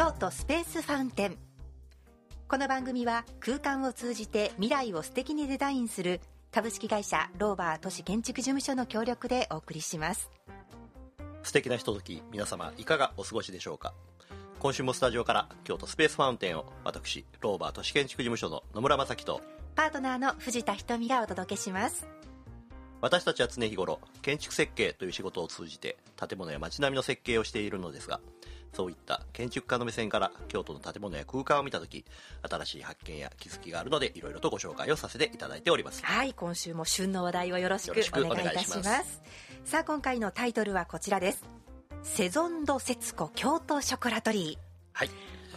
京都スペースファウンテン。この番組は空間を通じて未来を素敵にデザインする株式会社ローバー都市建築事務所の協力でお送りします。素敵なひととき皆様いかがお過ごしでしょうか？今週もスタジオから京都スペースファウンテンを私ローバー都市建築事務所の野村正樹とパートナーの藤田瞳がお届けします私たちは常日頃建築設計という仕事を通じて建物や街並みの設計をしているのですがそういった建築家の目線から京都の建物や空間を見た時新しい発見や気づきがあるのでいろいろとご紹介をさせていただいております。はい今週も旬の話題をよろしくお願いいたします。さあ今回のタイトルはこちらです。セゾンド節子京都ショコラトリー。はい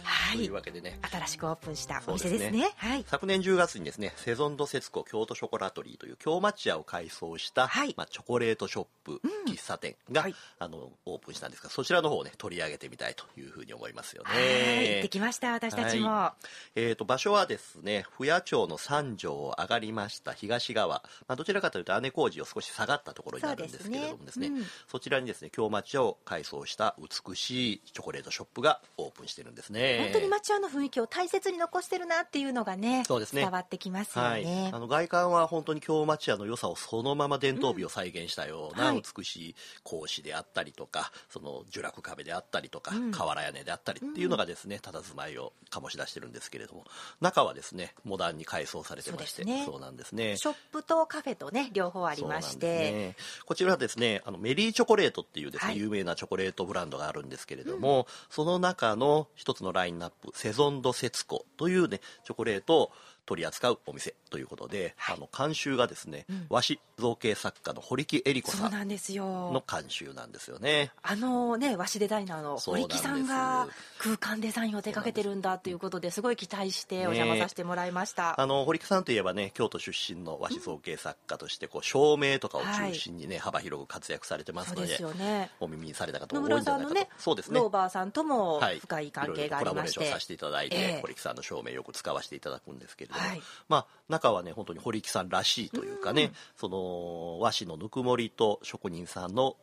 はい、というわけでね。新しくオープンしたお店ですね、ね、はい、昨年10月にですねセゾンド節子京都ショコラトリーという京町屋を改装した、はい、まあ、チョコレートショップ、うん、喫茶店が、はい、あのオープンしたんです。がそちらの方をね取り上げてみたいというふうに思いますよね。行ってきました私たちも、えーと、場所はですね府谷町の三条を上がりました東側、まあ、どちらかというと姉小路を少し下がったところになるんですけれどもですね、ね。うん、そちらにですね京町屋を改装した美しいチョコレートショップがオープンしてるんですね本当に町屋の雰囲気を大切に残してるなっていうのがねそうですね。伝わってきますよね、はい、あの外観は本当に京町屋の良さをそのまま伝統美を再現したような美しい格子であったりとか、その樹落壁であったりとか、うん、瓦屋根であったりっていうのがですね佇まいを醸し出してるんですけれども中はですねモダンに改装されてましてそう、ね,、なんですね。ショップとカフェとね両方ありまして、ね、こちらはですねあのメリーチョコレートっていうですね、はい、有名なチョコレートブランドがあるんですけれども、うん、その中の一つのライラインナップセゾンドセツコというねチョコレートを取り扱うお店ということで、はい、あの監修がですね、うん、和紙造形作家の堀木恵理子さんの監修なんですよね。あのね和紙デザイナーの堀木さんが空間デザインを手掛けてるんだということですごい期待してお邪魔させてもらいました、ね、あの堀木さんといえばね京都出身の和紙造形作家としてこう照明とかを中心にね、はい、幅広く活躍されてますのででね、お耳にされた方も多いんじゃないかと、ね、そうですね。ローバーさんとも深い関係がありまして、はい、コラボレーションさせていただいて、えー、堀木さんの照明よく使わせていただくんですけれども、はい、まあ中はね本当に堀木さんらしいというかね、うん、その和紙のぬくもりと職人さんの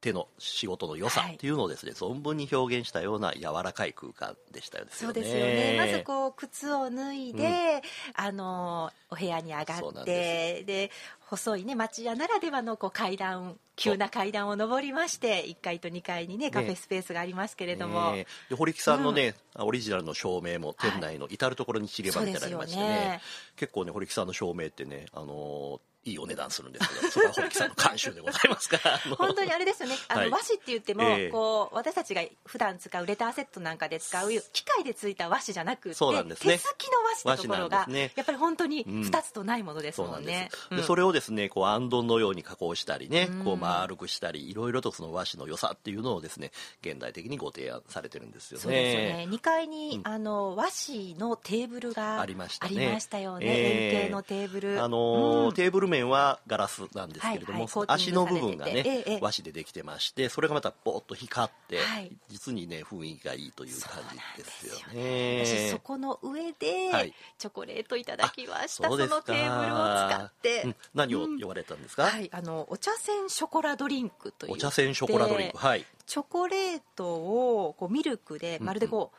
手の仕事の良さっていうのをですね、はい、存分に表現したような柔らかい空間でしたよね。そうですよね。まずこう靴を脱いで、うん、あのお部屋に上がってで細いね町屋ならではのこう階段急な階段を上りまして1階と2階にねカフェスペースがありますけれども、ね、で堀木さんのね、うん、オリジナルの照明も店内の至る所に散りばめてられましてね。はいね、結構ね堀木さんの照明ってねあのーいいお値段するんですけど、そこは堀木さんの監修でございますから。本当にあれですよね。あの、はい、和紙って言っても、えー、こう、私たちが普段使うレターセットなんかで使う、機械でついた和紙じゃなくて、そうなんですね、手すきの和紙のところが、ね、やっぱり本当に二つとないものですもんね。うん、そでそれをですね、こう、アンドンのように加工したりね、こう、丸くしたり、いろいろとその和紙の良さっていうのをですね、現代的にご提案されてるんですよね。そうですよね。2階に、うん、あの、和紙のテーブルがありましたね。ありましたよね。えー、円形のテーブル。あのー、テーブル面はガラススなんですけれども、はいはい、足の部分がね、ええ、和紙でできてましてそれがまたぼーっと光って、はい、実にね雰囲気がいいという感じですよね。私そこの上でチョコレートいただきました、そのテーブルを使って、うん、何を言われたんですか、はいあのお茶煎ショコラドリンクというお茶煎ショコラドリンクはい。チョコレートをこうミルクでまるでこう、うんうん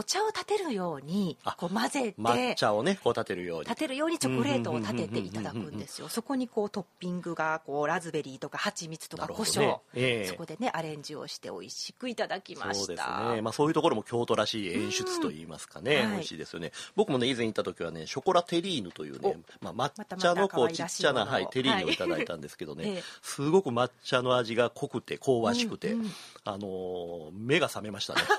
お茶を立てるようにこう混ぜて抹茶をねこう立てるように。立てるようにチョコレートを立てていただくんですよ。そこにこうトッピングがこうラズベリーとか蜂蜜とか胡椒、ねえ。ー、そこでねアレンジをして美味しくいただきました。そうですね、まあ、そういうところも京都らしい演出といいますかね、うん、美味しいですよね。僕もね以前行った時はねショコラテリーヌというね、まあ、抹茶のこうちっちゃな、はい、テリーヌをいただいたんですけどね、はい、すごく抹茶の味が濃くて香ばしくて、うんうん、あのー、目が覚めましたね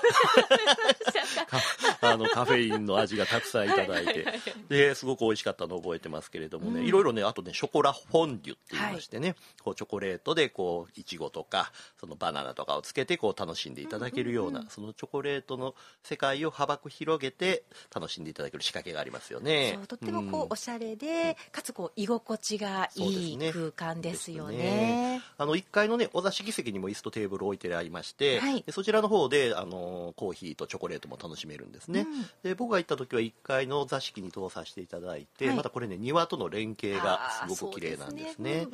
あのカフェインの味がたくさんいただいて。ですごく美味しかったのを覚えてますけれどもね、うん、いろいろねあとねショコラフォンデュって言いましてね、はい、こうチョコレートでこういちごとかそのバナナとかをつけてこう楽しんでいただけるような、そのチョコレートの世界を幅広げて楽しんでいただける仕掛けがありますよね。とってもこう、おしゃれでかつこう居心地がいい空間ですよね、ね、あの1階のねお座敷席にも椅子とテーブル置いてありまして、はい、そちらの方であのコーヒーとチョコレートも楽楽しめるんですね、で僕が行った時は1階の座敷に通させていただいて、またこれね庭との連携がすごく綺麗なんですね。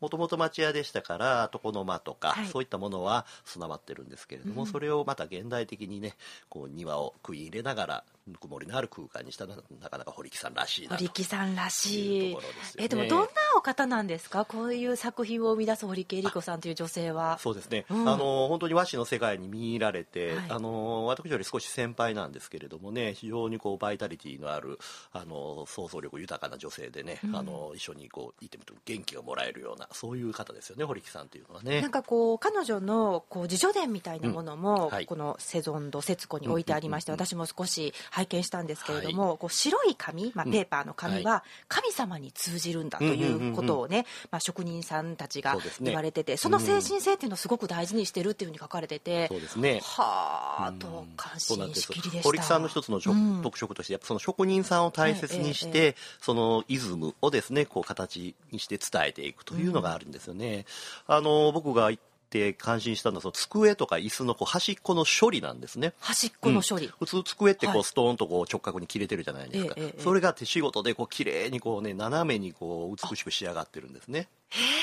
もともと町屋でしたから床の間とか、そういったものは備わってるんですけれども、それをまた現代的にねこう庭を食い入れながらぬくもりのある空間にしたなかなか堀木さんらしいな堀木さんらしい、ね、えでもどんなお方なんですか？こういう作品を生み出す堀木恵理子さんという女性は。そうですね、うん、あの本当に和紙の世界に見入られて、はい、あの私より少し先輩なんですけれどもね非常にこうバイタリティのあるあの想像力豊かな女性でね、うん、あの一緒にこういてみると元気がもらえるようなそういう方ですよね堀木さんというのはね。なんかこう彼女のこう自叙伝みたいなものも、うん。はい、このセゾンド節子に置いてありまして、私も少し拝見したんですけれども、はい、こう白い紙、まあ、ペーパーの紙は神様に通じるんだということをね、まあ、職人さんたちが言われててそ、ね,、の精神性っていうのをすごく大事にしてるっていうふうに書かれててそうですね。はあと感心しきりでした。堀木さんの一つの、うん、特色としてやっぱその職人さんを大切にして、そのイズムをですねこう形にして伝えていくというのがあるんですよね。うん、あの僕がって感心したのはその机とか椅子のこう端っこの処理なんですね。端っこの処理、うん、普通机ってこうストーンとこう直角に切れてるじゃないですか、はい、それが手仕事でこう綺麗にこうね斜めにこう美しく仕上がってるんですね。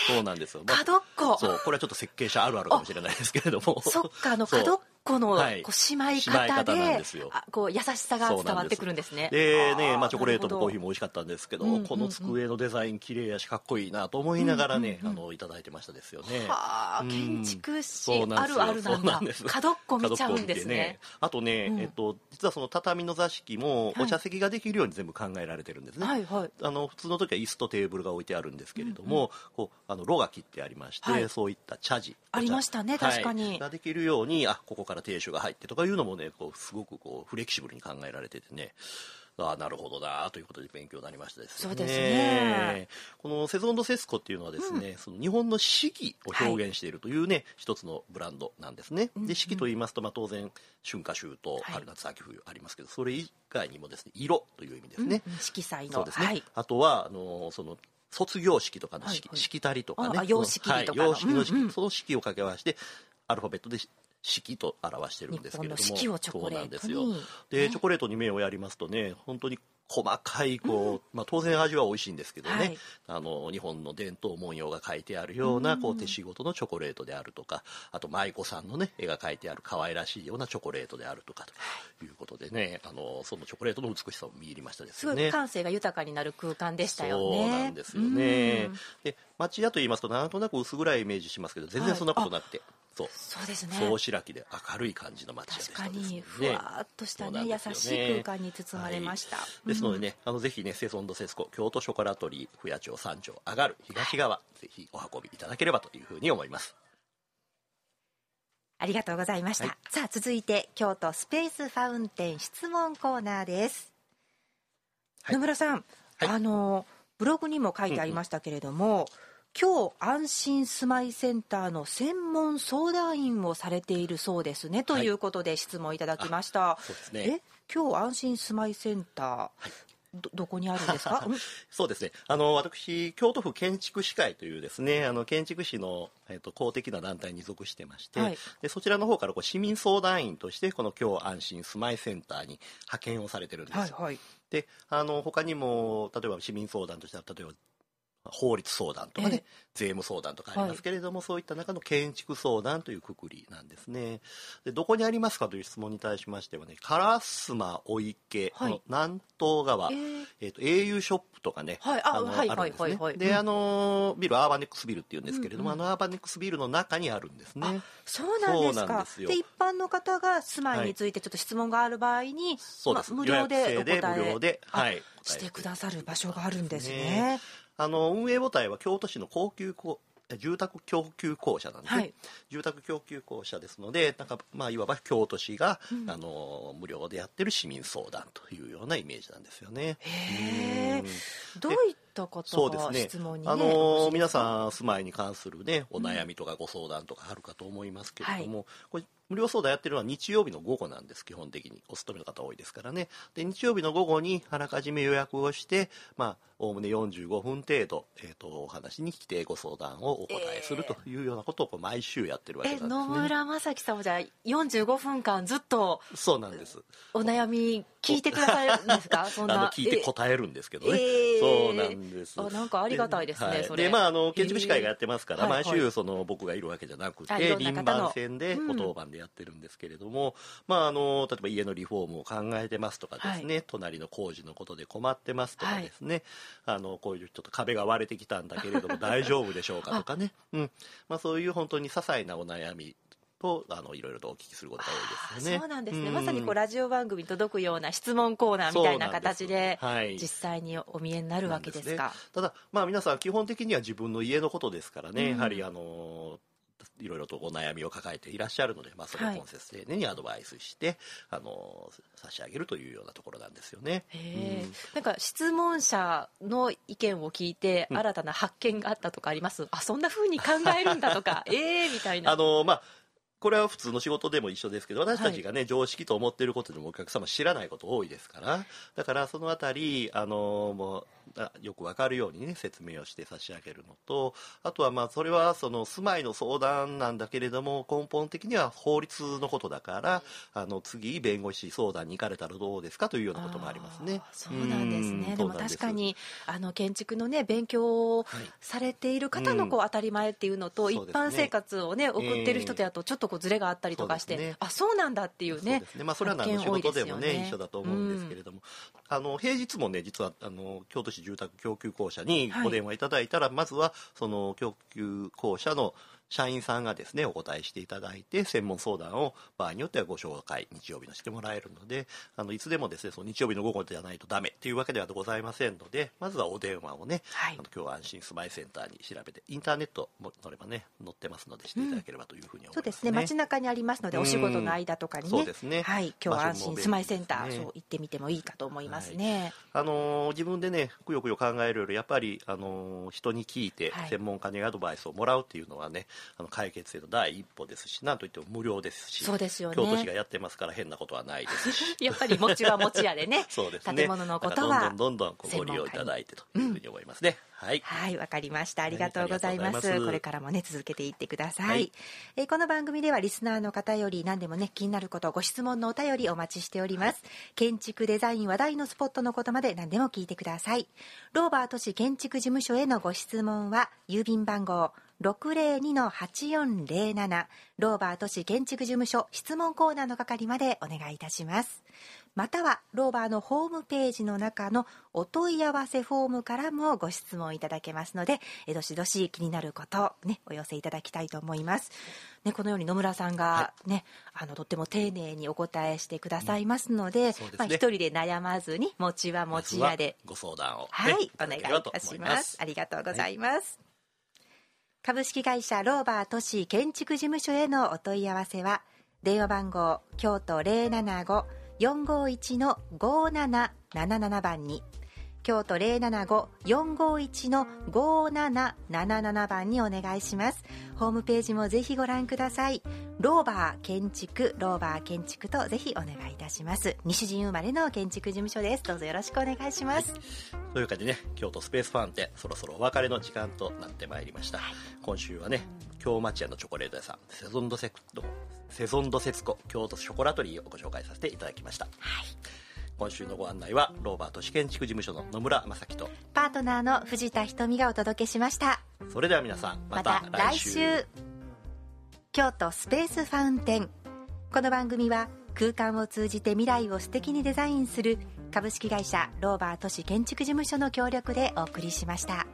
そうなんですよ、まあ、角っこ。そうこれはちょっと設計者あるあるかもしれないですけれども。そっかあの角っこの、はい、こうしまい方でなんですよ。こう優しさが伝わってくるんですね。でねまあ、チョコレートもコーヒーも美味しかったんですけど、うんうんうん、この机のデザイン綺麗やしかっこいいなと思いながらね、うんうんうん、あのいただいてましたですよね。はあ、建築士あるあるなんだ。角っこ見ちゃうんですね、ね、あとね、うん、えっと実はその畳の座敷もお茶席ができるように全部考えられてるんですね、はいはい、あの普通の時は椅子とテーブルが置いてあるんですけれども、うんうん、こうあの炉が切ってありまして、はい、そういった茶事。ありましたね確かに、はい、ができるようにあここから亭主が入ってとかいうのもねこうすごくこうフレキシブルに考えられててねああなるほどなということで勉強になりましたですね。そうですね。このセゾンドセスコっていうのはですね、うん、その日本の四季を表現しているというね、はい、一つのブランドなんですね。で四季と言いますとまあ当然春夏秋冬春夏秋冬ありますけど、それ以外にもですね色という意味ですね。うん、色彩の。そうですね。はい、あとはあのその卒業式とかの式、はいはい、しきたりとかね。様式とかの。はい、式の式、うんうん、その式を掛け合わせてアルファベットで式と表してるんですけれどもそうなんですよ。でチョコレートに目をやりますとね本当に細かいこう、うん、まあ、当然味は美味しいんですけどね、はい、あの日本の伝統文様が書いてあるようなこう手仕事のチョコレートであるとかあと舞妓さんのね絵が描いてある可愛らしいようなチョコレートであるとかとい。うことでねあのそのチョコレートの美しさを見入りましたですよね。すごい感性が豊かになる空間でしたよね。そうなんですよね。で町屋と言いますとなんとなく薄暗いイメージしますけど全然そんなことなくて、はいそうそうですね。総白木で明るい感じの街屋でした確かにふわっとしたね、ね、優しい空間に包まれました、はい、ですのでね、あのぜひねセソンドセスコ京都ショコラトリー府谷町三条上がる東側、はい、ぜひお運びいただければというふうに思います。ありがとうございました、はい、さあ続いて京都スペースファウンテン質問コーナーです、野村さん、あのブログにも書いてありましたけれども、うんうん今日安心住まいセンターの専門相談員をされているそうですね、ということで質問いただきました。そうですね。え、今日安心住まいセンター、はい。どどこにあるんですか？そうですね。あの私京都府建築士会というですねあの建築士の、えーと、公的な団体に属してまして、はい、でそちらの方からこう市民相談員としてこの今日安心住まいセンターに派遣をされてるんですよ。はいはい、であの他にも例えば市民相談としては例えば法律相談とかね、税務相談とかありますけれども、はい、そういった中の建築相談というくくりなんですね。でどこにありますかという質問に対しましてはね、烏丸お池の南東側、はい、えー、と au ショップとかね、はい、あの、はい、あるんですね。で、あのビルアーバネックスビルっていうんですけれども、うんうん、あのアーバネックスビルの中にあるんですね。そうなんですか。で一般の方が住まいについてちょっと質問がある場合に、そうです、まあ、無料でお答え無料で、はい、してくださる場所があるんですね。あの運営母体は京都市の高級住宅供給公社なんではい、住宅供給公社ですのでなんか、まあ、いわば京都市が、うん、あの無料でやってる市民相談というようなイメージなんですよね。へどういった方が質問に、ね、あの皆さん住まいに関するねお悩みとかご相談とかあるかと思いますけれども、うんはい、これ無料相談やってるのは日曜日の午後なんです基本的に。お勤めの方多いですからね。で日曜日の午後にあらかじめ予約をしてまあおおむね45分程度、えーと、お話に来てご相談をお答えするというようなことを毎週やってるわけなんですね、野村正樹さんはじゃあ45分間ずっとそうなんです。お悩み聞いてくださるんですか？そんな。聞いて答えるんですけどね、えー、そうなんです。あなんかありがたいですね、はい、それ。でまああの建築士会がやってますから、えー、毎週その僕がいるわけじゃなくて、はい、輪番線でお当番でやってるんですけれども、うん、まああの例えば家のリフォームを考えてますとかですね、はい、隣の工事のことで困ってますとかですね、あのこういうちょっと壁が割れてきたんだけれども 大丈夫でしょうかとかね、うん。まあ、そういう本当に些細なお悩みとあのいろいろとお聞きすることが多いですね。そうなんですね。まさにこうラジオ番組に届くような質問コーナーみたいな形で、はい、実際にお見えになるわけですか？すね、ただまあ皆さん基本的には自分の家のことですからね、うん、やはりあのいろいろとお悩みを抱えていらっしゃるので、まあ、それを今節丁寧にアドバイスして、はい、あの差し上げるというようなところなんですよね。うん、なんか質問者の意見を聞いて新たな発見があったとかあります、うん、あそんなふうに考えるんだとか。ええみたいな。あのまあこれは普通の仕事でも一緒ですけど私たちがね、はい、常識と思っていることでもお客様知らないこと多いですから。だからそのあたりあのもうよくわかるようにね説明をして差し上げるのとあとはまあそれはその住まいの相談なんだけれども根本的には法律のことだからあの次弁護士相談に行かれたらどうですかというようなこともありますね。そうなんですね。でも確かにあの建築のね勉強をされている方のこう当たり前っていうのと、はい、一般生活をね送ってる人とやとちょっとこうずれがあったりとかして、ね、あそうなんだっていうねね、まあ、それは何の仕事でもね、ね、一緒だと思うんですけれども、うん、あの平日もね実はあの京都市住宅供給公社にお電話いただいたら、はい、まずはその供給公社の社員さんがですねお答えしていただいて専門相談を場合によってはご紹介日曜日のしてもらえるのであのいつでもですねその日曜日の午後じゃないとダメっていうわけではございませんのでまずはお電話をね、はい、あの今日は安心スマイセンターに調べてインターネットも乗ればね載ってますのでしていただければというふうに思います、ね。うん、そうですね。街中にありますのでお仕事の間とかにね、そうですね。はい。今日は安心スマイセンター、ね、そう行ってみてもいいかと思いますね、はい、あのー、自分でねくよくよ考えるよりやっぱりあのー、人に聞いて専門家にアドバイスをもらうっていうのはねあの解決制の第一歩ですしなんといっても無料ですしそうですよ、ね、京都市がやってますから変なことはないですし。やっぱり餅は餅屋でね。そうですね。建物のことはどんどんどんどんご利用いただいてというふうに思いますね、うん、はいはいわかりましたありがとうございますはい、これからもね続けていってください、はい、えー、この番組ではリスナーの方より何でもね気になることご質問のお便りお待ちしております、建築デザイン話題のスポットのことまで何でも聞いてくださいローバー都市建築事務所へのご質問は郵便番号602-8407ローバー都市建築事務所質問コーナーの係までお願いいたします。またはローバーのホームページの中のお問い合わせフォームからもご質問いただけますのでどしどし気になることねお寄せいただきたいと思います。ね、このように野村さんがね、はい、あのとっても丁寧にお答えしてくださいますので、うんでね、まあ一人で悩まずに餅は餅屋で。ご相談を、ね、はいお願いいたします。ありがとうございます、はい株式会社ローバー都市建築事務所へのお問い合わせは電話番号京都075-451-5777番に。京都075-451-5777番にお願いします。ホームページもぜひご覧ください。ローバー建築ローバー建築とぜひお願いいたします。西陣生まれの建築事務所です。どうぞよろしくお願いします、はい、というかでね京都スペースファンテそろそろお別れの時間となってまいりました、はい、今週はね京町屋のチョコレート屋さんセゾンドセクトセゾンド節子京都ショコラトリーをご紹介させていただきました、はい。今週のご案内はローバー都市建築事務所の野村正樹とパートナーの藤田瞳がお届けしました。それでは皆さんまた来週京都スペースファウンテンこの番組は空間を通じて未来を素敵にデザインする株式会社ローバー都市建築事務所の協力でお送りしました。